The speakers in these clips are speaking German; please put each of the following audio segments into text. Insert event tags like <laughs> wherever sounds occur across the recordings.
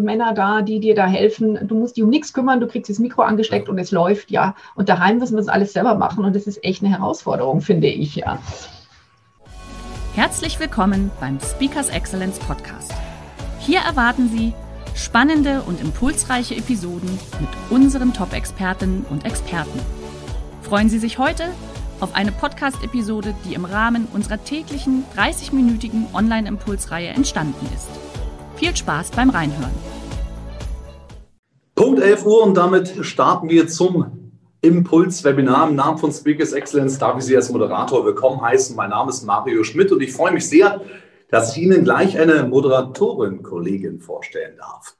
Männer da, die dir da helfen. Du musst dich um nichts kümmern, du kriegst das Mikro angesteckt und es läuft, ja. Und daheim müssen wir es alles selber machen und das ist echt eine Herausforderung, finde ich, ja. Herzlich willkommen beim Speakers Excellence Podcast. Hier erwarten Sie spannende und impulsreiche Episoden mit unseren Top-Expertinnen und Experten. Freuen Sie sich heute auf eine Podcast-Episode, die im Rahmen unserer täglichen 30-minütigen Online-Impulsreihe entstanden ist. Viel Spaß beim Reinhören. Punkt 11 Uhr und damit starten wir zum Impuls-Webinar. Im Namen von Speakers Excellence darf ich Sie als Moderator willkommen heißen. Mein Name ist Mario Schmidt und ich freue mich sehr, dass ich Ihnen gleich eine Moderatorin-Kollegin vorstellen darf.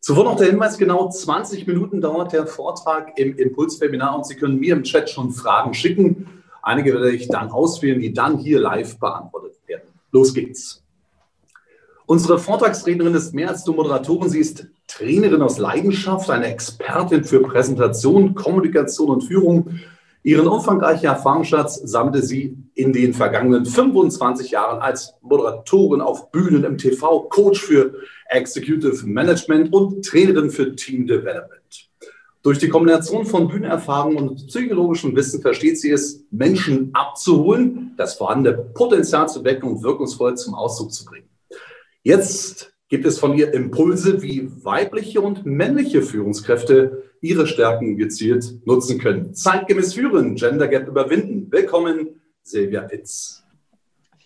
Zuvor noch der Hinweis, genau 20 Minuten dauert der Vortrag im Impuls-Webinar und Sie können mir im Chat schon Fragen schicken. Einige werde ich dann auswählen, die dann hier live beantwortet werden. Los geht's. Unsere Vortragsrednerin ist mehr als nur Moderatorin. Sie ist Trainerin aus Leidenschaft, eine Expertin für Präsentation, Kommunikation und Führung. Ihren umfangreichen Erfahrungsschatz sammelte sie in den vergangenen 25 Jahren als Moderatorin auf Bühnen im TV, Coach für Executive Management und Trainerin für Team Development. Durch die Kombination von Bühnenerfahrung und psychologischem Wissen versteht sie es, Menschen abzuholen, das vorhandene Potenzial zu wecken und wirkungsvoll zum Ausdruck zu bringen. Jetzt gibt es von ihr Impulse, wie weibliche und männliche Führungskräfte ihre Stärken gezielt nutzen können. Zeitgemäß führen, Gender Gap überwinden. Willkommen, Silvia Pitz.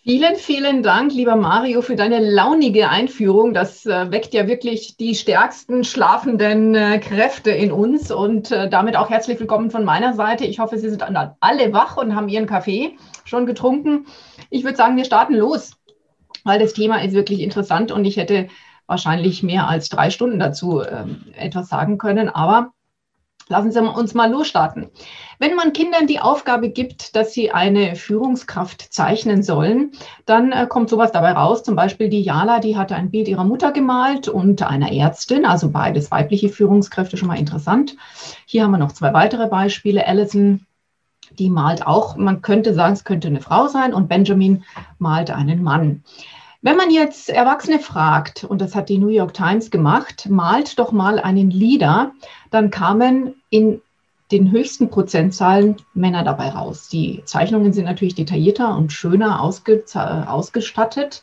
Vielen, vielen Dank, lieber Mario, für deine launige Einführung. Das äh, weckt ja wirklich die stärksten schlafenden äh, Kräfte in uns. Und äh, damit auch herzlich willkommen von meiner Seite. Ich hoffe, Sie sind alle wach und haben Ihren Kaffee schon getrunken. Ich würde sagen, wir starten los weil das Thema ist wirklich interessant und ich hätte wahrscheinlich mehr als drei Stunden dazu ähm, etwas sagen können. Aber lassen Sie uns mal losstarten. Wenn man Kindern die Aufgabe gibt, dass sie eine Führungskraft zeichnen sollen, dann äh, kommt sowas dabei raus. Zum Beispiel die Jala, die hatte ein Bild ihrer Mutter gemalt und einer Ärztin, also beides weibliche Führungskräfte, schon mal interessant. Hier haben wir noch zwei weitere Beispiele. Alison die malt auch, man könnte sagen, es könnte eine Frau sein und Benjamin malt einen Mann. Wenn man jetzt Erwachsene fragt, und das hat die New York Times gemacht, malt doch mal einen Leader, dann kamen in den höchsten Prozentzahlen Männer dabei raus. Die Zeichnungen sind natürlich detaillierter und schöner ausge ausgestattet,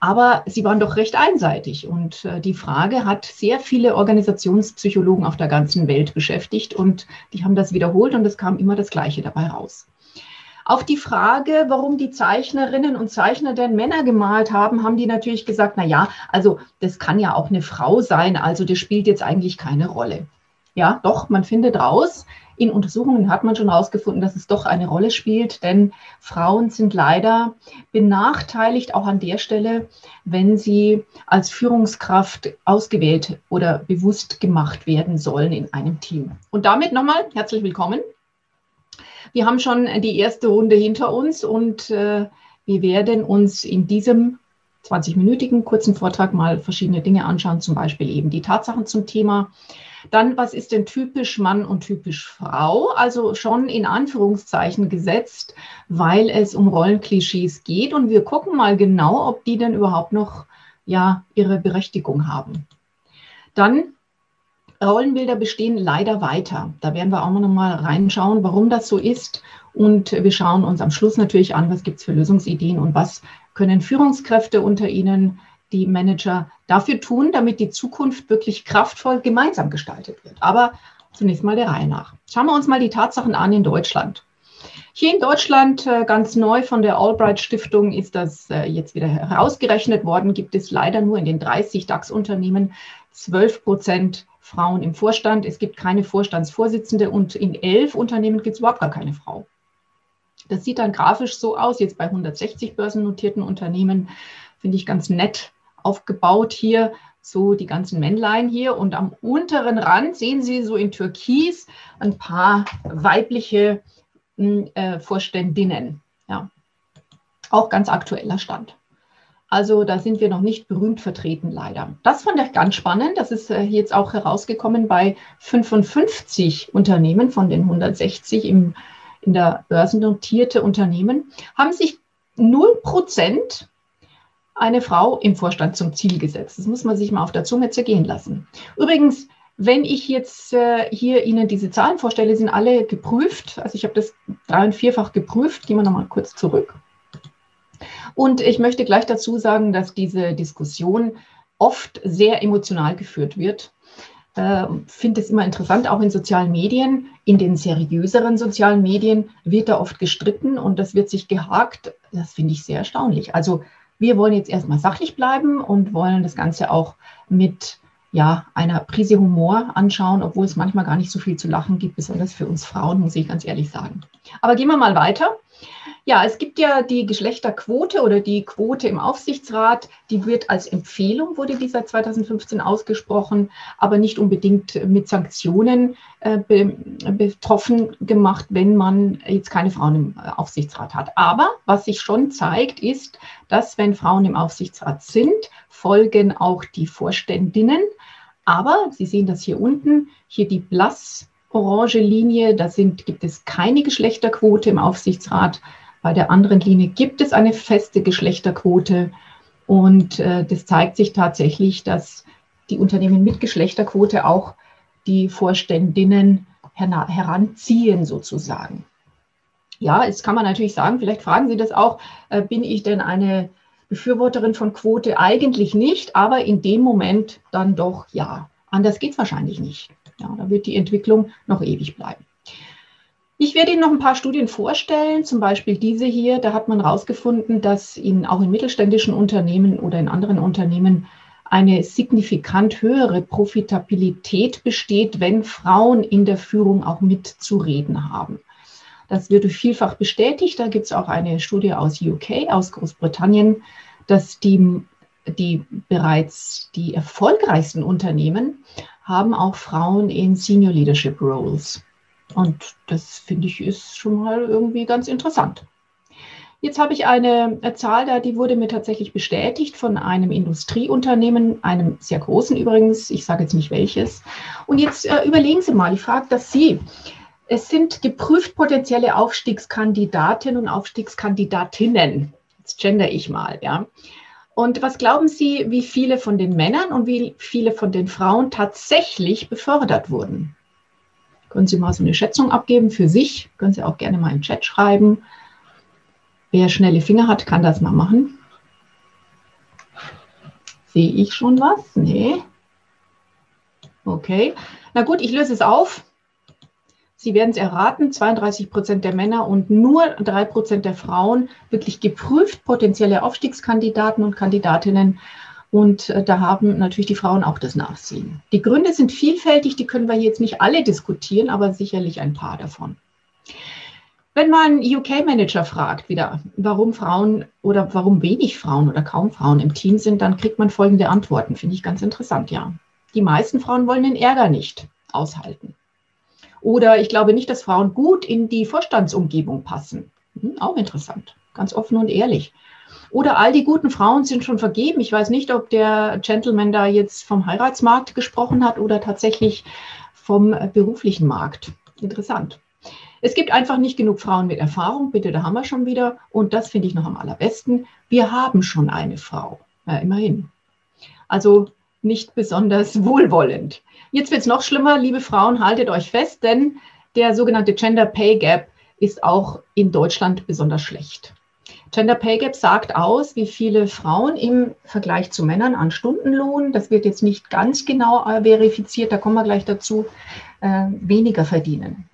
aber sie waren doch recht einseitig. Und äh, die Frage hat sehr viele Organisationspsychologen auf der ganzen Welt beschäftigt und die haben das wiederholt und es kam immer das Gleiche dabei raus. Auf die Frage, warum die Zeichnerinnen und Zeichner denn Männer gemalt haben, haben die natürlich gesagt, na ja, also das kann ja auch eine Frau sein, also das spielt jetzt eigentlich keine Rolle. Ja, doch, man findet raus, in Untersuchungen hat man schon herausgefunden, dass es doch eine Rolle spielt, denn Frauen sind leider benachteiligt, auch an der Stelle, wenn sie als Führungskraft ausgewählt oder bewusst gemacht werden sollen in einem Team. Und damit nochmal herzlich willkommen. Wir haben schon die erste Runde hinter uns und äh, wir werden uns in diesem 20-minütigen kurzen Vortrag mal verschiedene Dinge anschauen, zum Beispiel eben die Tatsachen zum Thema dann, was ist denn typisch Mann und typisch Frau? Also schon in Anführungszeichen gesetzt, weil es um Rollenklischees geht. Und wir gucken mal genau, ob die denn überhaupt noch ja, ihre Berechtigung haben. Dann Rollenbilder bestehen leider weiter. Da werden wir auch noch mal reinschauen, warum das so ist. Und wir schauen uns am Schluss natürlich an, was gibt es für Lösungsideen und was können Führungskräfte unter Ihnen die Manager dafür tun, damit die Zukunft wirklich kraftvoll gemeinsam gestaltet wird. Aber zunächst mal der Reihe nach. Schauen wir uns mal die Tatsachen an in Deutschland. Hier in Deutschland äh, ganz neu von der Albright Stiftung ist das äh, jetzt wieder herausgerechnet worden, gibt es leider nur in den 30 DAX-Unternehmen 12 Prozent Frauen im Vorstand. Es gibt keine Vorstandsvorsitzende und in elf Unternehmen gibt es überhaupt gar keine Frau. Das sieht dann grafisch so aus, jetzt bei 160 börsennotierten Unternehmen, finde ich ganz nett aufgebaut hier. so die ganzen Männlein hier. Und am unteren Rand sehen Sie so in Türkis ein paar weibliche hm, äh, Vorständinnen. Ja. Auch ganz aktueller Stand. Also da sind wir noch nicht berühmt vertreten, leider. Das fand ich ganz spannend. Das ist äh, jetzt auch herausgekommen bei 55 Unternehmen von den 160 im, in der börsennotierte Unternehmen, haben sich 0 Prozent eine Frau im Vorstand zum Ziel gesetzt. Das muss man sich mal auf der Zunge zergehen lassen. Übrigens, wenn ich jetzt äh, hier Ihnen diese Zahlen vorstelle, sind alle geprüft. Also ich habe das drei- und vierfach geprüft. Gehen wir nochmal kurz zurück. Und ich möchte gleich dazu sagen, dass diese Diskussion oft sehr emotional geführt wird. Äh, Finde es immer interessant, auch in sozialen Medien, in den seriöseren sozialen Medien wird da oft gestritten und das wird sich gehakt. Das finde ich sehr erstaunlich. Also wir wollen jetzt erstmal sachlich bleiben und wollen das Ganze auch mit ja, einer Prise Humor anschauen, obwohl es manchmal gar nicht so viel zu lachen gibt, besonders für uns Frauen, muss ich ganz ehrlich sagen. Aber gehen wir mal weiter. Ja, es gibt ja die Geschlechterquote oder die Quote im Aufsichtsrat, die wird als Empfehlung, wurde die seit 2015 ausgesprochen, aber nicht unbedingt mit Sanktionen äh, be betroffen gemacht, wenn man jetzt keine Frauen im äh, Aufsichtsrat hat. Aber was sich schon zeigt, ist, dass wenn Frauen im Aufsichtsrat sind, folgen auch die Vorständinnen. Aber Sie sehen das hier unten, hier die blass orange Linie, da sind, gibt es keine Geschlechterquote im Aufsichtsrat. Bei der anderen Linie gibt es eine feste Geschlechterquote und äh, das zeigt sich tatsächlich, dass die Unternehmen mit Geschlechterquote auch die Vorständinnen her heranziehen sozusagen. Ja, jetzt kann man natürlich sagen, vielleicht fragen Sie das auch, äh, bin ich denn eine Befürworterin von Quote? Eigentlich nicht, aber in dem Moment dann doch ja. Anders geht es wahrscheinlich nicht. Ja, da wird die Entwicklung noch ewig bleiben. Ich werde Ihnen noch ein paar Studien vorstellen, zum Beispiel diese hier. Da hat man herausgefunden, dass in, auch in mittelständischen Unternehmen oder in anderen Unternehmen eine signifikant höhere Profitabilität besteht, wenn Frauen in der Führung auch mitzureden haben. Das wird vielfach bestätigt. Da gibt es auch eine Studie aus UK, aus Großbritannien, dass die, die bereits die erfolgreichsten Unternehmen haben auch Frauen in Senior Leadership Roles. Und das finde ich ist schon mal irgendwie ganz interessant. Jetzt habe ich eine Zahl da, die wurde mir tatsächlich bestätigt von einem Industrieunternehmen, einem sehr großen übrigens, ich sage jetzt nicht welches. Und jetzt äh, überlegen Sie mal, ich frage das Sie. Es sind geprüft potenzielle Aufstiegskandidatinnen und Aufstiegskandidatinnen. Jetzt gender ich mal, ja. Und was glauben Sie, wie viele von den Männern und wie viele von den Frauen tatsächlich befördert wurden? Können Sie mal so eine Schätzung abgeben für sich? Können Sie auch gerne mal im Chat schreiben. Wer schnelle Finger hat, kann das mal machen. Sehe ich schon was? Nee. Okay. Na gut, ich löse es auf. Sie werden es erraten, 32 Prozent der Männer und nur drei Prozent der Frauen wirklich geprüft, potenzielle Aufstiegskandidaten und Kandidatinnen und äh, da haben natürlich die Frauen auch das Nachsehen. Die Gründe sind vielfältig, die können wir jetzt nicht alle diskutieren, aber sicherlich ein paar davon. Wenn man UK-Manager fragt, wieder, warum Frauen oder warum wenig Frauen oder kaum Frauen im Team sind, dann kriegt man folgende Antworten. Finde ich ganz interessant, ja. Die meisten Frauen wollen den Ärger nicht aushalten. Oder ich glaube nicht, dass Frauen gut in die Vorstandsumgebung passen. Hm, auch interessant, ganz offen und ehrlich. Oder all die guten Frauen sind schon vergeben. Ich weiß nicht, ob der Gentleman da jetzt vom Heiratsmarkt gesprochen hat oder tatsächlich vom beruflichen Markt. Interessant. Es gibt einfach nicht genug Frauen mit Erfahrung. Bitte, da haben wir schon wieder. Und das finde ich noch am allerbesten. Wir haben schon eine Frau. Ja, immerhin. Also nicht besonders <laughs> wohlwollend. Jetzt wird es noch schlimmer. Liebe Frauen, haltet euch fest, denn der sogenannte Gender Pay Gap ist auch in Deutschland besonders schlecht. Gender Pay Gap sagt aus, wie viele Frauen im Vergleich zu Männern an Stundenlohn, das wird jetzt nicht ganz genau äh, verifiziert, da kommen wir gleich dazu, äh, weniger verdienen.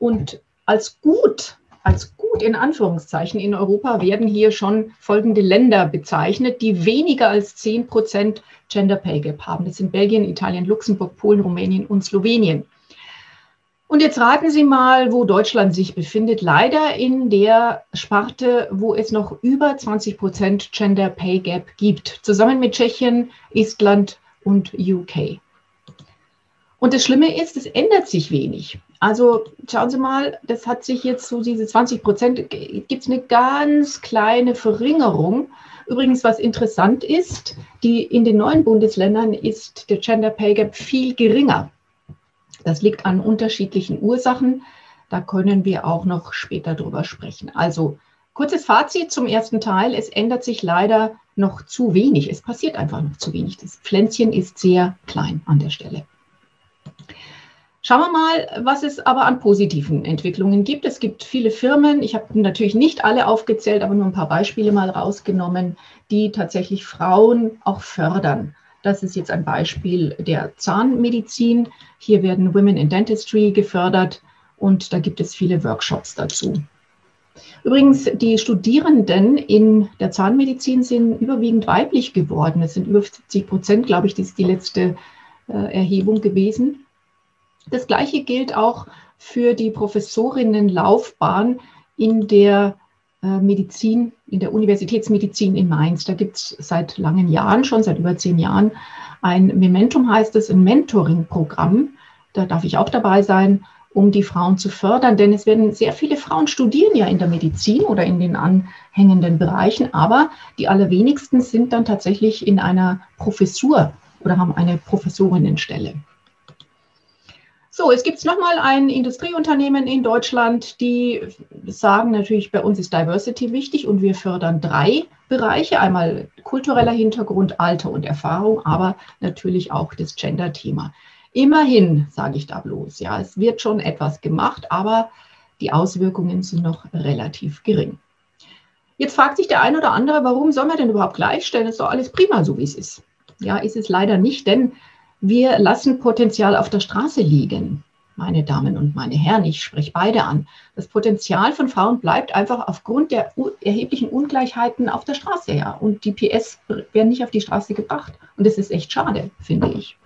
Und als gut, als gut in Anführungszeichen in Europa werden hier schon folgende Länder bezeichnet, die weniger als 10 Prozent Gender Pay Gap haben. Das sind Belgien, Italien, Luxemburg, Polen, Rumänien und Slowenien. Und jetzt raten Sie mal, wo Deutschland sich befindet. Leider in der Sparte, wo es noch über 20 Prozent Gender Pay Gap gibt. Zusammen mit Tschechien, Estland und UK. Und das Schlimme ist, es ändert sich wenig. Also schauen Sie mal, das hat sich jetzt so diese 20 Prozent, gibt es eine ganz kleine Verringerung. Übrigens, was interessant ist, die, in den neuen Bundesländern ist der Gender Pay Gap viel geringer. Das liegt an unterschiedlichen Ursachen. Da können wir auch noch später drüber sprechen. Also kurzes Fazit zum ersten Teil. Es ändert sich leider noch zu wenig. Es passiert einfach noch zu wenig. Das Pflänzchen ist sehr klein an der Stelle. Schauen wir mal, was es aber an positiven Entwicklungen gibt. Es gibt viele Firmen, ich habe natürlich nicht alle aufgezählt, aber nur ein paar Beispiele mal rausgenommen, die tatsächlich Frauen auch fördern. Das ist jetzt ein Beispiel der Zahnmedizin. Hier werden Women in Dentistry gefördert und da gibt es viele Workshops dazu. Übrigens, die Studierenden in der Zahnmedizin sind überwiegend weiblich geworden. Es sind über 70 Prozent, glaube ich, das ist die letzte äh, Erhebung gewesen. Das Gleiche gilt auch für die Professorinnenlaufbahn in der Medizin, in der Universitätsmedizin in Mainz. Da gibt es seit langen Jahren, schon seit über zehn Jahren, ein Momentum heißt es, ein Mentoring-Programm. Da darf ich auch dabei sein, um die Frauen zu fördern, denn es werden sehr viele Frauen studieren ja in der Medizin oder in den anhängenden Bereichen, aber die allerwenigsten sind dann tatsächlich in einer Professur oder haben eine Professorinnenstelle. So, es gibt nochmal ein Industrieunternehmen in Deutschland, die sagen natürlich, bei uns ist Diversity wichtig und wir fördern drei Bereiche. Einmal kultureller Hintergrund, Alter und Erfahrung, aber natürlich auch das Gender-Thema. Immerhin, sage ich da bloß, ja, es wird schon etwas gemacht, aber die Auswirkungen sind noch relativ gering. Jetzt fragt sich der ein oder andere, warum soll man denn überhaupt gleichstellen? Es ist doch alles prima, so wie es ist. Ja, ist es leider nicht, denn wir lassen Potenzial auf der Straße liegen. Meine Damen und meine Herren, ich spreche beide an. Das Potenzial von Frauen bleibt einfach aufgrund der erheblichen Ungleichheiten auf der Straße her. Und die PS werden nicht auf die Straße gebracht. Und das ist echt schade, finde ich.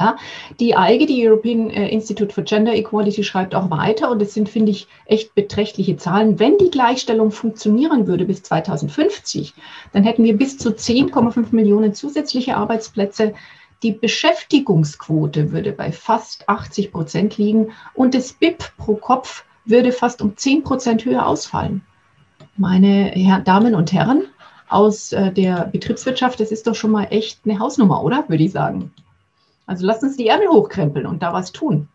Ja, die EIGE, die European äh, Institute for Gender Equality, schreibt auch weiter und es sind, finde ich, echt beträchtliche Zahlen. Wenn die Gleichstellung funktionieren würde bis 2050, dann hätten wir bis zu 10,5 Millionen zusätzliche Arbeitsplätze, die Beschäftigungsquote würde bei fast 80 Prozent liegen und das BIP pro Kopf würde fast um 10 Prozent höher ausfallen. Meine Damen und Herren aus äh, der Betriebswirtschaft, das ist doch schon mal echt eine Hausnummer, oder? Würde ich sagen. Also lasst uns die Ärmel hochkrempeln und da was tun.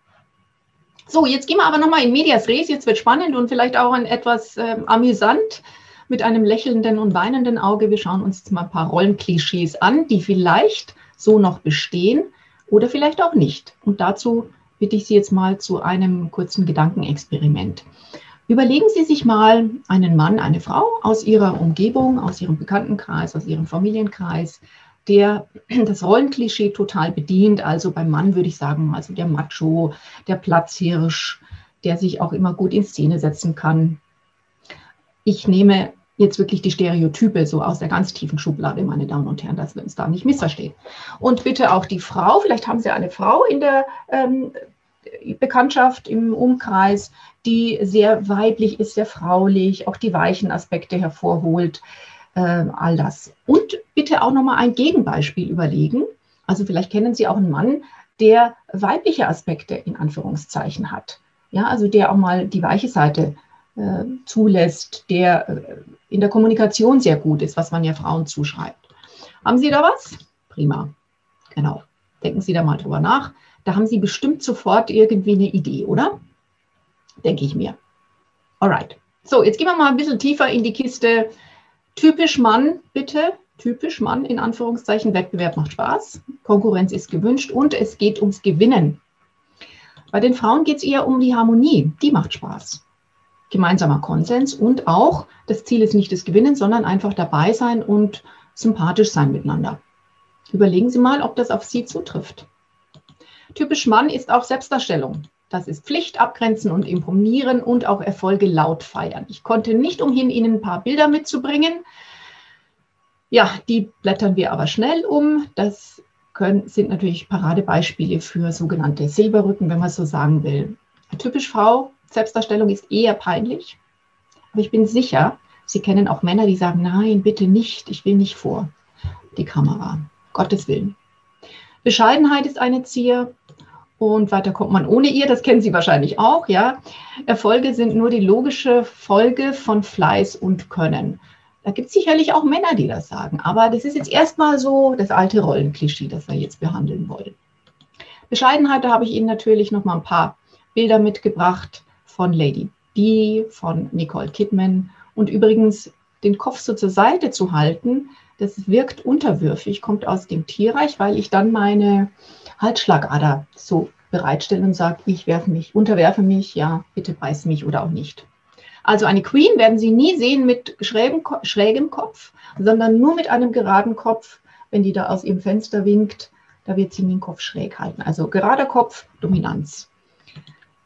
So, jetzt gehen wir aber nochmal in Medias Res. Jetzt wird spannend und vielleicht auch ein etwas äh, amüsant mit einem lächelnden und weinenden Auge. Wir schauen uns jetzt mal ein paar Rollenklischees an, die vielleicht so noch bestehen oder vielleicht auch nicht. Und dazu bitte ich Sie jetzt mal zu einem kurzen Gedankenexperiment. Überlegen Sie sich mal einen Mann, eine Frau aus Ihrer Umgebung, aus Ihrem Bekanntenkreis, aus Ihrem Familienkreis, der das Rollenklischee total bedient. Also beim Mann würde ich sagen, also der Macho, der Platzhirsch, der sich auch immer gut in Szene setzen kann. Ich nehme jetzt wirklich die Stereotype so aus der ganz tiefen Schublade, meine Damen und Herren, dass wir uns da nicht missverstehen. Und bitte auch die Frau, vielleicht haben Sie eine Frau in der ähm, Bekanntschaft im Umkreis, die sehr weiblich ist, sehr fraulich, auch die weichen Aspekte hervorholt, äh, all das. Und bitte auch nochmal ein Gegenbeispiel überlegen. Also vielleicht kennen Sie auch einen Mann, der weibliche Aspekte in Anführungszeichen hat. Ja, also der auch mal die weiche Seite zulässt, der äh, in der Kommunikation sehr gut ist, was man ja Frauen zuschreibt. Haben Sie da was? Prima. Genau. Denken Sie da mal drüber nach. Da haben Sie bestimmt sofort irgendwie eine Idee, oder? Denke ich mir. Alright. So, jetzt gehen wir mal ein bisschen tiefer in die Kiste. Typisch Mann, bitte. Typisch Mann, in Anführungszeichen. Wettbewerb macht Spaß. Konkurrenz ist gewünscht und es geht ums Gewinnen. Bei den Frauen geht es eher um die Harmonie. Die macht Spaß gemeinsamer Konsens und auch, das Ziel ist nicht das Gewinnen, sondern einfach dabei sein und sympathisch sein miteinander. Überlegen Sie mal, ob das auf Sie zutrifft. Typisch Mann ist auch Selbstdarstellung. Das ist Pflicht, abgrenzen und imponieren und auch Erfolge laut feiern. Ich konnte nicht umhin, Ihnen ein paar Bilder mitzubringen. Ja, die blättern wir aber schnell um. Das können, sind natürlich Paradebeispiele für sogenannte Silberrücken, wenn man so sagen will. Typisch Frau, Selbstdarstellung ist eher peinlich. Aber ich bin sicher, Sie kennen auch Männer, die sagen, nein, bitte nicht, ich will nicht vor die Kamera. Gottes Willen. Bescheidenheit ist eine Zier. Und weiter kommt man ohne ihr, das kennen Sie wahrscheinlich auch, ja. Erfolge sind nur die logische Folge von Fleiß und Können. Da gibt es sicherlich auch Männer, die das sagen, aber das ist jetzt erstmal so das alte Rollenklischee, das wir jetzt behandeln wollen. Bescheidenheit, da habe ich Ihnen natürlich noch mal ein paar Bilder mitgebracht von Lady Di, von Nicole Kidman und übrigens den Kopf so zur Seite zu halten, das wirkt unterwürfig, kommt aus dem Tierreich, weil ich dann meine Halsschlagader so bereitstelle und sage, ich werfe mich, unterwerfe mich, ja, bitte beiß mich oder auch nicht. Also eine Queen werden Sie nie sehen mit schrägem, schrägem Kopf, sondern nur mit einem geraden Kopf. Wenn die da aus ihrem Fenster winkt, da wird sie den Kopf schräg halten. Also gerader Kopf, Dominanz.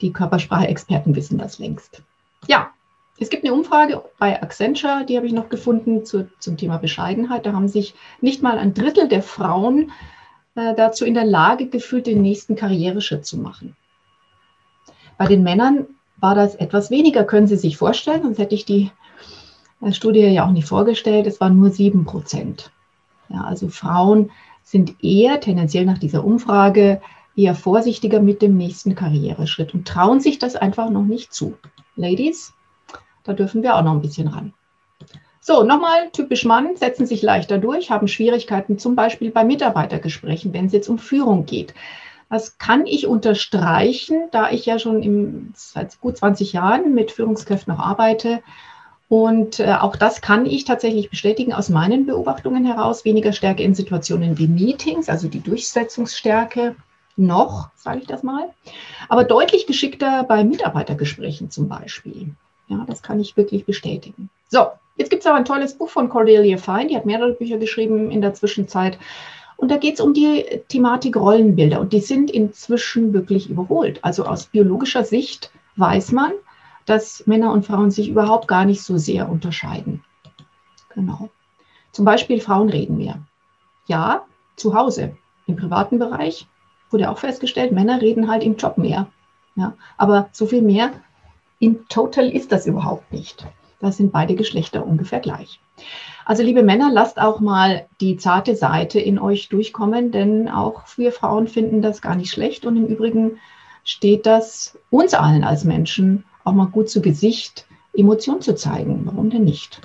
Die Körpersprache-Experten wissen das längst. Ja, es gibt eine Umfrage bei Accenture, die habe ich noch gefunden zu, zum Thema Bescheidenheit. Da haben sich nicht mal ein Drittel der Frauen äh, dazu in der Lage gefühlt, den nächsten Karriereschritt zu machen. Bei den Männern war das etwas weniger, können Sie sich vorstellen, sonst hätte ich die äh, Studie ja auch nicht vorgestellt. Es waren nur sieben Prozent. Ja, also Frauen sind eher tendenziell nach dieser Umfrage eher vorsichtiger mit dem nächsten Karriereschritt und trauen sich das einfach noch nicht zu. Ladies, da dürfen wir auch noch ein bisschen ran. So, nochmal typisch Mann, setzen sich leichter durch, haben Schwierigkeiten zum Beispiel bei Mitarbeitergesprächen, wenn es jetzt um Führung geht. Das kann ich unterstreichen, da ich ja schon im, seit gut 20 Jahren mit Führungskräften noch arbeite. Und äh, auch das kann ich tatsächlich bestätigen aus meinen Beobachtungen heraus. Weniger Stärke in Situationen wie Meetings, also die Durchsetzungsstärke noch, sage ich das mal. Aber deutlich geschickter bei Mitarbeitergesprächen zum Beispiel. Ja, das kann ich wirklich bestätigen. So, jetzt gibt es aber ein tolles Buch von Cordelia Fine, die hat mehrere Bücher geschrieben in der Zwischenzeit. Und da geht es um die Thematik Rollenbilder und die sind inzwischen wirklich überholt. Also aus biologischer Sicht weiß man, dass Männer und Frauen sich überhaupt gar nicht so sehr unterscheiden. Genau. Zum Beispiel Frauen reden mehr. Ja, zu Hause, im privaten Bereich wurde auch festgestellt, Männer reden halt im Job mehr. Ja, aber so viel mehr in total ist das überhaupt nicht. Da sind beide Geschlechter ungefähr gleich. Also liebe Männer, lasst auch mal die zarte Seite in euch durchkommen, denn auch wir Frauen finden das gar nicht schlecht. Und im Übrigen steht das uns allen als Menschen auch mal gut zu Gesicht, Emotionen zu zeigen. Warum denn nicht?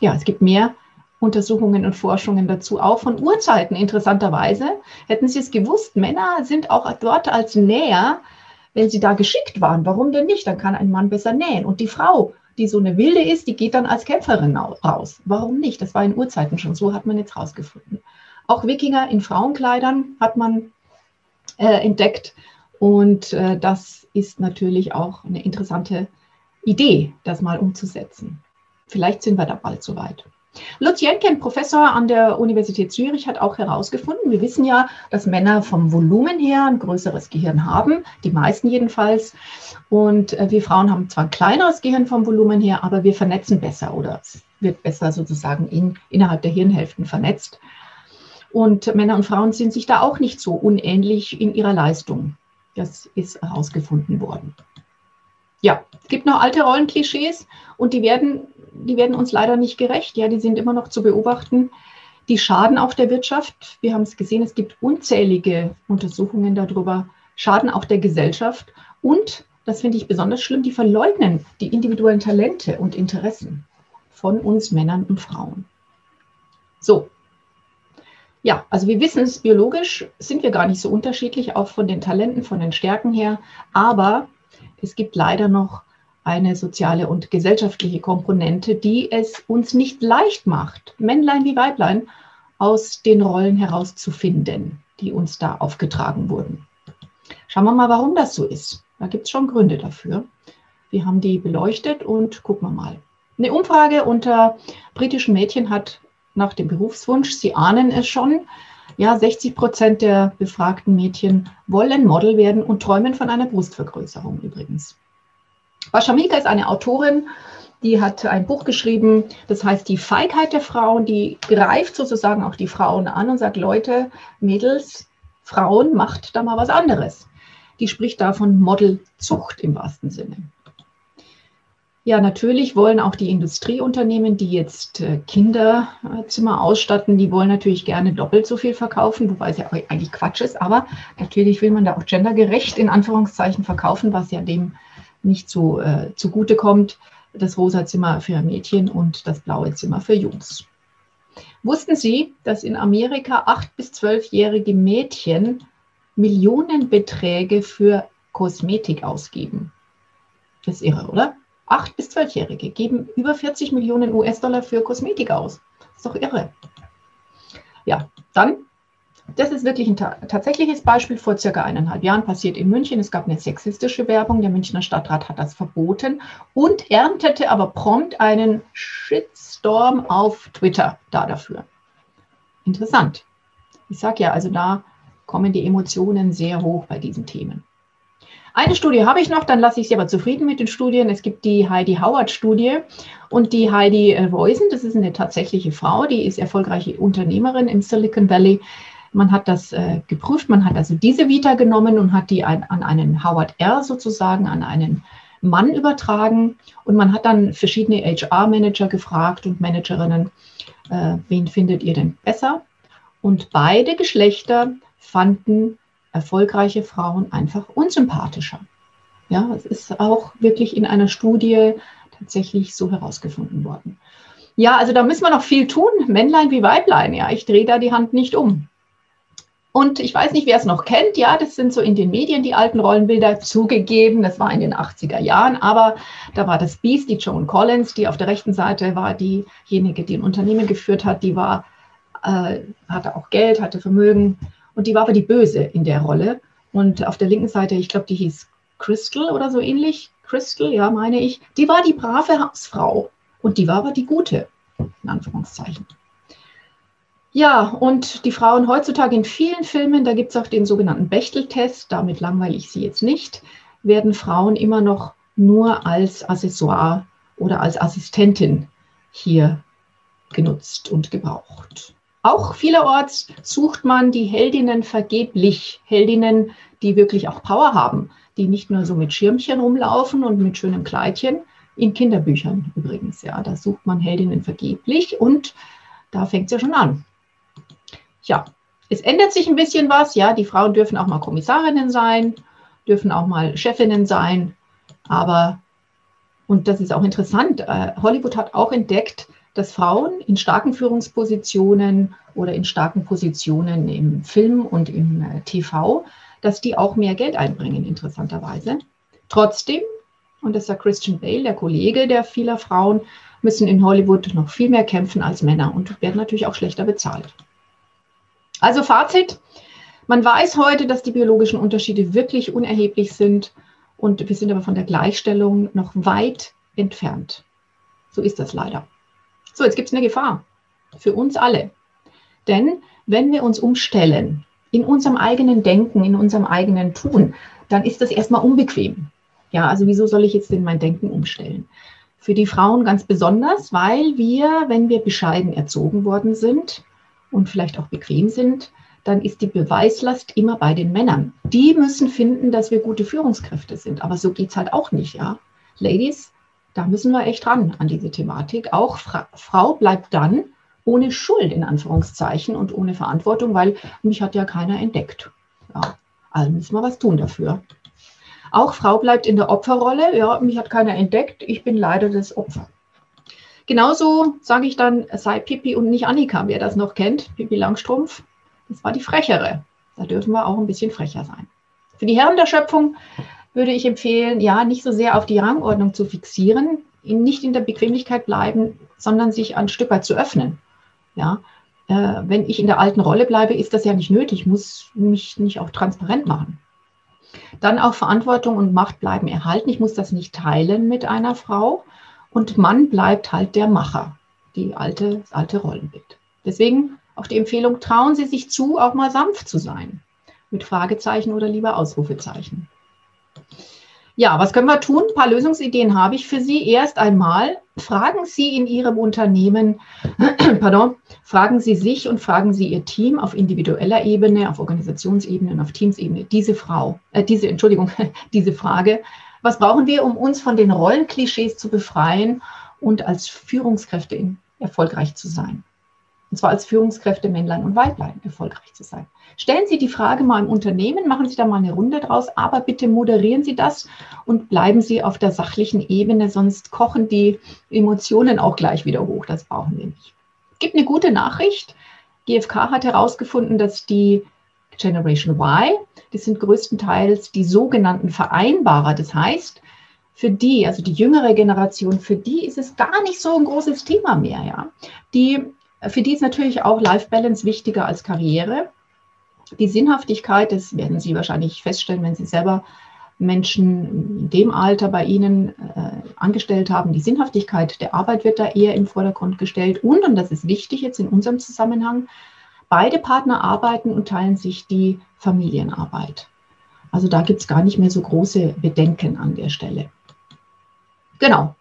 Ja, es gibt mehr Untersuchungen und Forschungen dazu, auch von Urzeiten interessanterweise. Hätten Sie es gewusst, Männer sind auch dort als Näher, wenn sie da geschickt waren. Warum denn nicht? Dann kann ein Mann besser nähen. Und die Frau, die so eine Wilde ist, die geht dann als Kämpferin raus. Warum nicht? Das war in Urzeiten schon so, hat man jetzt rausgefunden. Auch Wikinger in Frauenkleidern hat man äh, entdeckt. Und äh, das ist natürlich auch eine interessante Idee, das mal umzusetzen. Vielleicht sind wir da bald soweit. Lutz Jenken, Professor an der Universität Zürich, hat auch herausgefunden, wir wissen ja, dass Männer vom Volumen her ein größeres Gehirn haben, die meisten jedenfalls. Und äh, wir Frauen haben zwar ein kleineres Gehirn vom Volumen her, aber wir vernetzen besser oder es wird besser sozusagen in, innerhalb der Hirnhälften vernetzt. Und Männer und Frauen sind sich da auch nicht so unähnlich in ihrer Leistung. Das ist herausgefunden worden. Ja, es gibt noch alte Rollenklischees und die werden die werden uns leider nicht gerecht. Ja, die sind immer noch zu beobachten. Die schaden auch der Wirtschaft. Wir haben es gesehen, es gibt unzählige Untersuchungen darüber, schaden auch der Gesellschaft. Und, das finde ich besonders schlimm, die verleugnen die individuellen Talente und Interessen von uns Männern und Frauen. So. Ja, also wir wissen es, biologisch sind wir gar nicht so unterschiedlich, auch von den Talenten, von den Stärken her. Aber es gibt leider noch eine soziale und gesellschaftliche Komponente, die es uns nicht leicht macht, Männlein wie Weiblein, aus den Rollen herauszufinden, die uns da aufgetragen wurden. Schauen wir mal, warum das so ist. Da gibt es schon Gründe dafür. Wir haben die beleuchtet und gucken wir mal. Eine Umfrage unter britischen Mädchen hat nach dem Berufswunsch, Sie ahnen es schon, ja, 60 Prozent der befragten Mädchen wollen Model werden und träumen von einer Brustvergrößerung übrigens. Bashamika ist eine Autorin, die hat ein Buch geschrieben, das heißt Die Feigheit der Frauen, die greift sozusagen auch die Frauen an und sagt, Leute, Mädels, Frauen, macht da mal was anderes. Die spricht da von Modelzucht im wahrsten Sinne. Ja, natürlich wollen auch die Industrieunternehmen, die jetzt äh, Kinderzimmer ausstatten, die wollen natürlich gerne doppelt so viel verkaufen, wobei es ja eigentlich Quatsch ist. Aber natürlich will man da auch gendergerecht in Anführungszeichen verkaufen, was ja dem nicht so äh, zugute kommt. Das rosa Zimmer für Mädchen und das blaue Zimmer für Jungs. Wussten Sie, dass in Amerika acht bis zwölfjährige Mädchen Millionenbeträge für Kosmetik ausgeben? Das ist irre, oder? 8- bis 12-Jährige geben über 40 Millionen US-Dollar für Kosmetik aus. Das ist doch irre. Ja, dann, das ist wirklich ein ta tatsächliches Beispiel. Vor circa eineinhalb Jahren passiert in München. Es gab eine sexistische Werbung. Der Münchner Stadtrat hat das verboten und erntete aber prompt einen Shitstorm auf Twitter da dafür. Interessant. Ich sage ja, also da kommen die Emotionen sehr hoch bei diesen Themen. Eine Studie habe ich noch, dann lasse ich Sie aber zufrieden mit den Studien. Es gibt die Heidi Howard-Studie und die Heidi äh, Reusen, das ist eine tatsächliche Frau, die ist erfolgreiche Unternehmerin im Silicon Valley. Man hat das äh, geprüft, man hat also diese Vita genommen und hat die ein, an einen Howard R sozusagen, an einen Mann übertragen. Und man hat dann verschiedene HR-Manager gefragt und Managerinnen, äh, wen findet ihr denn besser? Und beide Geschlechter fanden erfolgreiche Frauen einfach unsympathischer. Ja, es ist auch wirklich in einer Studie tatsächlich so herausgefunden worden. Ja, also da müssen wir noch viel tun, Männlein wie Weiblein. Ja, ich drehe da die Hand nicht um. Und ich weiß nicht, wer es noch kennt. Ja, das sind so in den Medien die alten Rollenbilder zugegeben. Das war in den 80er Jahren. Aber da war das Beast, die Joan Collins, die auf der rechten Seite war diejenige, die ein Unternehmen geführt hat. Die war, äh, hatte auch Geld, hatte Vermögen und die war aber die Böse in der Rolle. Und auf der linken Seite, ich glaube, die hieß Crystal oder so ähnlich. Crystal, ja, meine ich. Die war die brave Hausfrau. Und die war aber die gute, in Anführungszeichen. Ja, und die Frauen heutzutage in vielen Filmen, da gibt es auch den sogenannten Bechteltest, damit langweile ich sie jetzt nicht, werden Frauen immer noch nur als Accessoire oder als Assistentin hier genutzt und gebraucht. Auch vielerorts sucht man die Heldinnen vergeblich. Heldinnen, die wirklich auch Power haben, die nicht nur so mit Schirmchen rumlaufen und mit schönem Kleidchen. In Kinderbüchern übrigens, ja, da sucht man Heldinnen vergeblich und da fängt es ja schon an. Ja, es ändert sich ein bisschen was, ja, die Frauen dürfen auch mal Kommissarinnen sein, dürfen auch mal Chefinnen sein, aber, und das ist auch interessant, äh, Hollywood hat auch entdeckt, dass Frauen in starken Führungspositionen oder in starken Positionen im Film und im äh, TV, dass die auch mehr Geld einbringen, interessanterweise. Trotzdem, und das sagt Christian Bale, der Kollege der vieler Frauen, müssen in Hollywood noch viel mehr kämpfen als Männer und werden natürlich auch schlechter bezahlt. Also Fazit, man weiß heute, dass die biologischen Unterschiede wirklich unerheblich sind und wir sind aber von der Gleichstellung noch weit entfernt. So ist das leider. So, jetzt gibt es eine Gefahr für uns alle. Denn wenn wir uns umstellen in unserem eigenen Denken, in unserem eigenen Tun, dann ist das erstmal unbequem. Ja, also wieso soll ich jetzt denn mein Denken umstellen? Für die Frauen ganz besonders, weil wir, wenn wir bescheiden erzogen worden sind und vielleicht auch bequem sind, dann ist die Beweislast immer bei den Männern. Die müssen finden, dass wir gute Führungskräfte sind. Aber so geht es halt auch nicht, ja. Ladies, da müssen wir echt ran an diese Thematik. Auch Fra Frau bleibt dann ohne Schuld in Anführungszeichen und ohne Verantwortung, weil mich hat ja keiner entdeckt. Ja, also müssen wir was tun dafür. Auch Frau bleibt in der Opferrolle. Ja, mich hat keiner entdeckt. Ich bin leider das Opfer. Genauso sage ich dann, sei Pippi und nicht Annika, wer das noch kennt. Pippi Langstrumpf, das war die Frechere. Da dürfen wir auch ein bisschen frecher sein. Für die Herren der Schöpfung würde ich empfehlen, ja, nicht so sehr auf die Rangordnung zu fixieren, nicht in der Bequemlichkeit bleiben, sondern sich ein Stück weit zu öffnen. Ja, äh, wenn ich in der alten Rolle bleibe, ist das ja nicht nötig, ich muss mich nicht auch transparent machen. Dann auch Verantwortung und Macht bleiben erhalten. Ich muss das nicht teilen mit einer Frau. Und Mann bleibt halt der Macher, die alte, das alte Rollenbild. Deswegen auch die Empfehlung, trauen Sie sich zu, auch mal sanft zu sein. Mit Fragezeichen oder lieber Ausrufezeichen. Ja, was können wir tun? Ein paar Lösungsideen habe ich für Sie. Erst einmal fragen Sie in Ihrem Unternehmen, <clears throat> pardon, fragen Sie sich und fragen Sie Ihr Team auf individueller Ebene, auf Organisationsebene und auf Teamsebene diese Frau, äh, diese, Entschuldigung, <laughs> diese Frage, Was brauchen wir, um uns von den Rollenklischees zu befreien und als Führungskräfte erfolgreich zu sein? Und zwar als Führungskräfte Männlein und Weiblein erfolgreich zu sein. Stellen Sie die Frage mal im Unternehmen, machen Sie da mal eine Runde draus, aber bitte moderieren Sie das und bleiben Sie auf der sachlichen Ebene, sonst kochen die Emotionen auch gleich wieder hoch. Das brauchen wir nicht. Gibt eine gute Nachricht. GfK hat herausgefunden, dass die Generation Y, das sind größtenteils die sogenannten Vereinbarer. Das heißt, für die, also die jüngere Generation, für die ist es gar nicht so ein großes Thema mehr. Ja? Die, für die ist natürlich auch Life Balance wichtiger als Karriere. Die Sinnhaftigkeit, das werden Sie wahrscheinlich feststellen, wenn Sie selber Menschen in dem Alter bei Ihnen äh, angestellt haben. Die Sinnhaftigkeit der Arbeit wird da eher im Vordergrund gestellt. Und, und das ist wichtig jetzt in unserem Zusammenhang, beide Partner arbeiten und teilen sich die Familienarbeit. Also da gibt es gar nicht mehr so große Bedenken an der Stelle. Genau.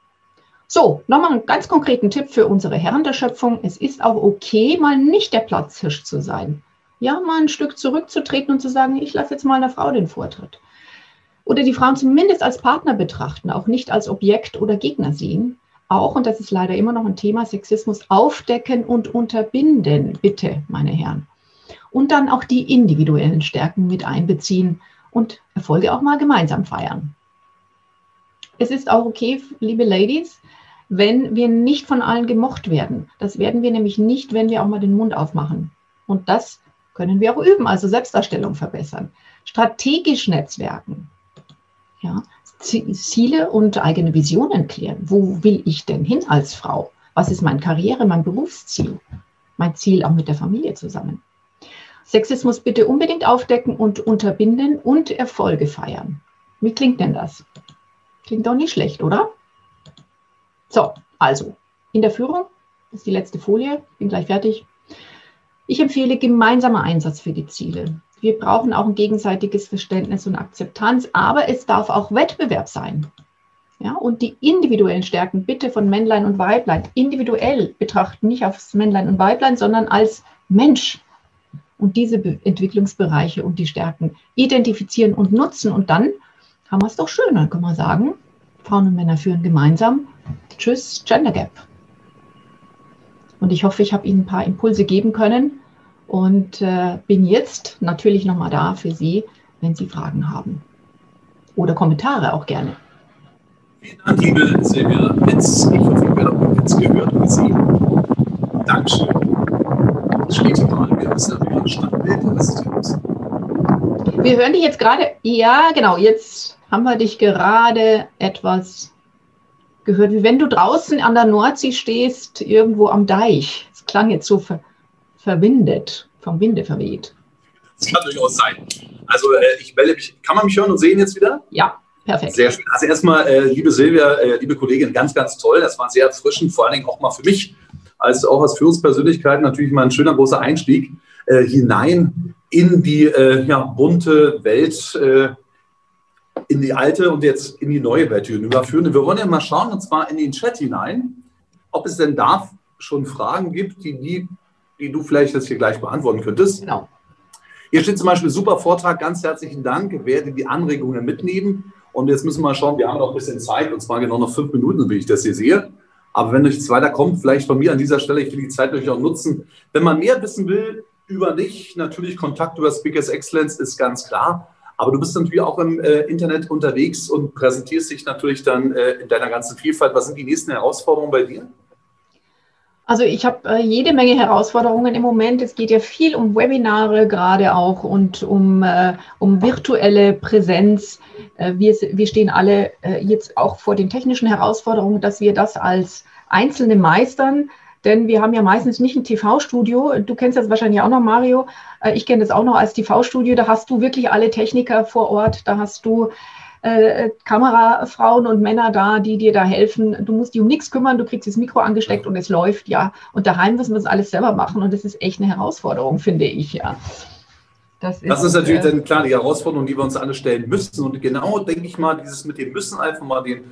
So, nochmal einen ganz konkreten Tipp für unsere Herren der Schöpfung. Es ist auch okay, mal nicht der Platzhirsch zu sein. Ja, mal ein Stück zurückzutreten und zu sagen, ich lasse jetzt mal einer Frau den Vortritt oder die Frauen zumindest als Partner betrachten, auch nicht als Objekt oder Gegner sehen. Auch, und das ist leider immer noch ein Thema, Sexismus aufdecken und unterbinden, bitte, meine Herren. Und dann auch die individuellen Stärken mit einbeziehen und Erfolge auch mal gemeinsam feiern. Es ist auch okay, liebe Ladies, wenn wir nicht von allen gemocht werden. Das werden wir nämlich nicht, wenn wir auch mal den Mund aufmachen. Und das können wir auch üben, also Selbstdarstellung verbessern. Strategisch Netzwerken, ja, Ziele und eigene Visionen klären. Wo will ich denn hin als Frau? Was ist mein Karriere, mein Berufsziel? Mein Ziel auch mit der Familie zusammen. Sexismus bitte unbedingt aufdecken und unterbinden und Erfolge feiern. Wie klingt denn das? Klingt doch nicht schlecht, oder? So, also in der Führung, das ist die letzte Folie, bin gleich fertig. Ich empfehle gemeinsamer Einsatz für die Ziele wir brauchen auch ein gegenseitiges Verständnis und Akzeptanz, aber es darf auch Wettbewerb sein. Ja, und die individuellen Stärken bitte von Männlein und Weiblein individuell betrachten, nicht aufs Männlein und Weiblein, sondern als Mensch. Und diese Entwicklungsbereiche und die Stärken identifizieren und nutzen. Und dann haben wir es doch schön. Dann können wir sagen, Frauen und Männer führen gemeinsam. Tschüss, Gender Gap. Und ich hoffe, ich habe Ihnen ein paar Impulse geben können, und äh, bin jetzt natürlich nochmal da für Sie, wenn Sie Fragen haben. Oder Kommentare auch gerne. Vielen Dank, liebe Silvia Witz. Ich hoffe, ich werde auch Witz gehört und gesehen. Dankeschön. Steht hier mal, wir wissen ja, Stadtbild ist. Wir hören dich jetzt gerade, ja, genau, jetzt haben wir dich gerade etwas gehört, wie wenn du draußen an der Nordsee stehst, irgendwo am Deich. Es klang jetzt so ver verwindet, vom Winde verweht. Das kann durchaus sein. Also äh, ich melde mich, kann man mich hören und sehen jetzt wieder? Ja, perfekt. Sehr schön. Also erstmal, äh, liebe Silvia, äh, liebe Kollegin, ganz, ganz toll. Das war sehr erfrischend, vor allen Dingen auch mal für mich, als auch als Führungspersönlichkeit natürlich mal ein schöner großer Einstieg äh, hinein in die äh, ja, bunte Welt, äh, in die alte und jetzt in die neue Welt überführen. Wir wollen ja mal schauen, und zwar in den Chat hinein, ob es denn da schon Fragen gibt, die die die du vielleicht jetzt hier gleich beantworten könntest. Genau. Hier steht zum Beispiel super Vortrag, ganz herzlichen Dank, werde die Anregungen mitnehmen. Und jetzt müssen wir mal schauen, wir haben noch ein bisschen Zeit, und zwar genau noch fünf Minuten, wie ich das hier sehe. Aber wenn nichts weiter kommt, vielleicht von mir an dieser Stelle, ich will die Zeit natürlich auch nutzen. Wenn man mehr wissen will über dich, natürlich Kontakt über Speakers Excellence ist ganz klar. Aber du bist natürlich auch im äh, Internet unterwegs und präsentierst dich natürlich dann äh, in deiner ganzen Vielfalt. Was sind die nächsten Herausforderungen bei dir? Also ich habe äh, jede Menge Herausforderungen im Moment. Es geht ja viel um Webinare gerade auch und um, äh, um virtuelle Präsenz. Äh, wir, wir stehen alle äh, jetzt auch vor den technischen Herausforderungen, dass wir das als Einzelne meistern. Denn wir haben ja meistens nicht ein TV-Studio. Du kennst das wahrscheinlich auch noch, Mario. Äh, ich kenne das auch noch als TV-Studio. Da hast du wirklich alle Techniker vor Ort. Da hast du äh, Kamerafrauen und Männer da, die dir da helfen. Du musst dich um nichts kümmern, du kriegst das Mikro angesteckt und es läuft, ja. Und daheim müssen wir das alles selber machen und das ist echt eine Herausforderung, finde ich, ja. Das ist, das ist natürlich äh, dann klar die Herausforderung, die wir uns alle stellen müssen. Und genau, denke ich mal, dieses mit dem Müssen einfach mal den,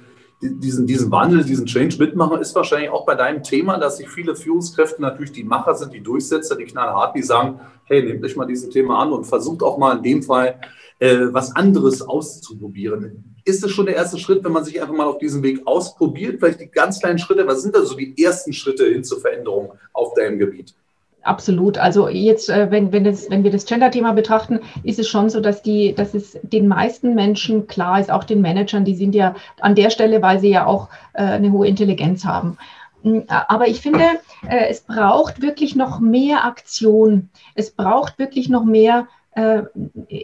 diesen, diesen Wandel, diesen Change mitmachen, ist wahrscheinlich auch bei deinem Thema, dass sich viele Führungskräfte natürlich die Macher sind, die Durchsetzer, die knallhart, die sagen, hey, nehmt euch mal diesen Thema an und versucht auch mal in dem Fall äh, was anderes auszuprobieren. Ist es schon der erste Schritt, wenn man sich einfach mal auf diesem Weg ausprobiert? Vielleicht die ganz kleinen Schritte, was sind da so die ersten Schritte hin zur Veränderung auf deinem Gebiet? Absolut. Also jetzt, äh, wenn, wenn, das, wenn wir das Gender-Thema betrachten, ist es schon so, dass, die, dass es den meisten Menschen klar ist, auch den Managern, die sind ja an der Stelle, weil sie ja auch äh, eine hohe Intelligenz haben. Hm, aber ich finde, äh, es braucht wirklich noch mehr Aktion. Es braucht wirklich noch mehr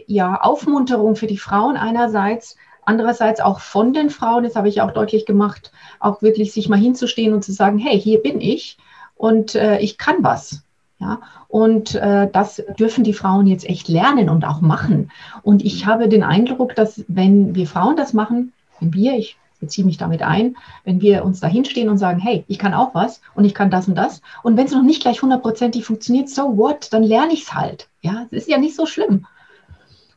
ja, Aufmunterung für die Frauen einerseits, andererseits auch von den Frauen, das habe ich auch deutlich gemacht, auch wirklich sich mal hinzustehen und zu sagen, hey, hier bin ich und äh, ich kann was. Ja, und äh, das dürfen die Frauen jetzt echt lernen und auch machen. Und ich habe den Eindruck, dass wenn wir Frauen das machen, wenn wir, ich beziehe mich damit ein, wenn wir uns da hinstehen und sagen, hey, ich kann auch was und ich kann das und das. Und wenn es noch nicht gleich hundertprozentig funktioniert, so what, dann lerne ich es halt. Ja, es ist ja nicht so schlimm.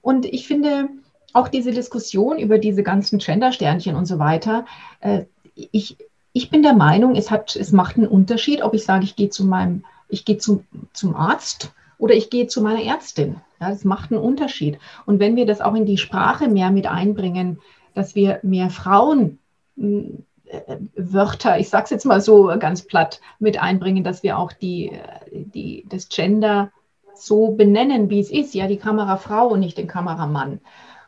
Und ich finde auch diese Diskussion über diese ganzen Gender-Sternchen und so weiter, äh, ich, ich bin der Meinung, es, hat, es macht einen Unterschied, ob ich sage, ich gehe zu meinem ich gehe zum, zum Arzt oder ich gehe zu meiner Ärztin. Ja, das macht einen Unterschied. Und wenn wir das auch in die Sprache mehr mit einbringen, dass wir mehr Frauen äh, Wörter, ich sage es jetzt mal so ganz platt, mit einbringen, dass wir auch die, die, das Gender so benennen, wie es ist. Ja, die Kamerafrau und nicht den Kameramann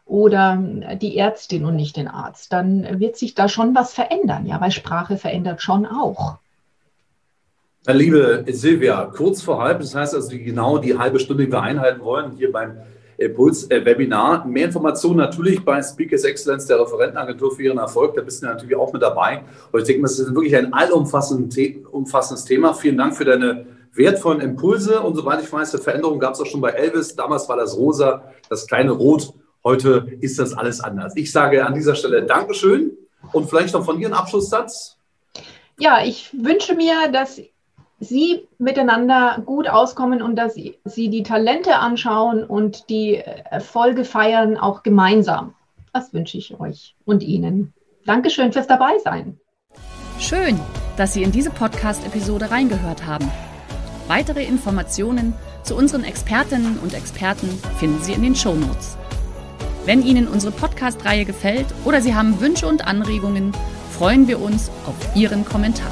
oder die Ärztin und nicht den Arzt. Dann wird sich da schon was verändern, ja, weil Sprache verändert schon auch. Liebe Silvia, kurz vor halb, das heißt also genau die halbe Stunde, die wir einhalten wollen, hier beim Puls-Webinar. Mehr Informationen natürlich bei Speakers Excellence, der Referentenagentur für Ihren Erfolg. Da bist du natürlich auch mit dabei. Und ich denke, das ist wirklich ein allumfassendes Thema. Vielen Dank für deine wertvollen Impulse. Und soweit ich weiß, Veränderung gab es auch schon bei Elvis. Damals war das rosa, das kleine Rot. Heute ist das alles anders. Ich sage an dieser Stelle Dankeschön und vielleicht noch von Ihren Abschlusssatz. Ja, ich wünsche mir, dass sie miteinander gut auskommen und dass sie die Talente anschauen und die Erfolge feiern, auch gemeinsam. Das wünsche ich euch und Ihnen. Dankeschön fürs Dabeisein. Schön, dass Sie in diese Podcast-Episode reingehört haben. Weitere Informationen zu unseren Expertinnen und Experten finden Sie in den Show Notes. Wenn Ihnen unsere Podcast-Reihe gefällt oder Sie haben Wünsche und Anregungen, freuen wir uns auf Ihren Kommentar.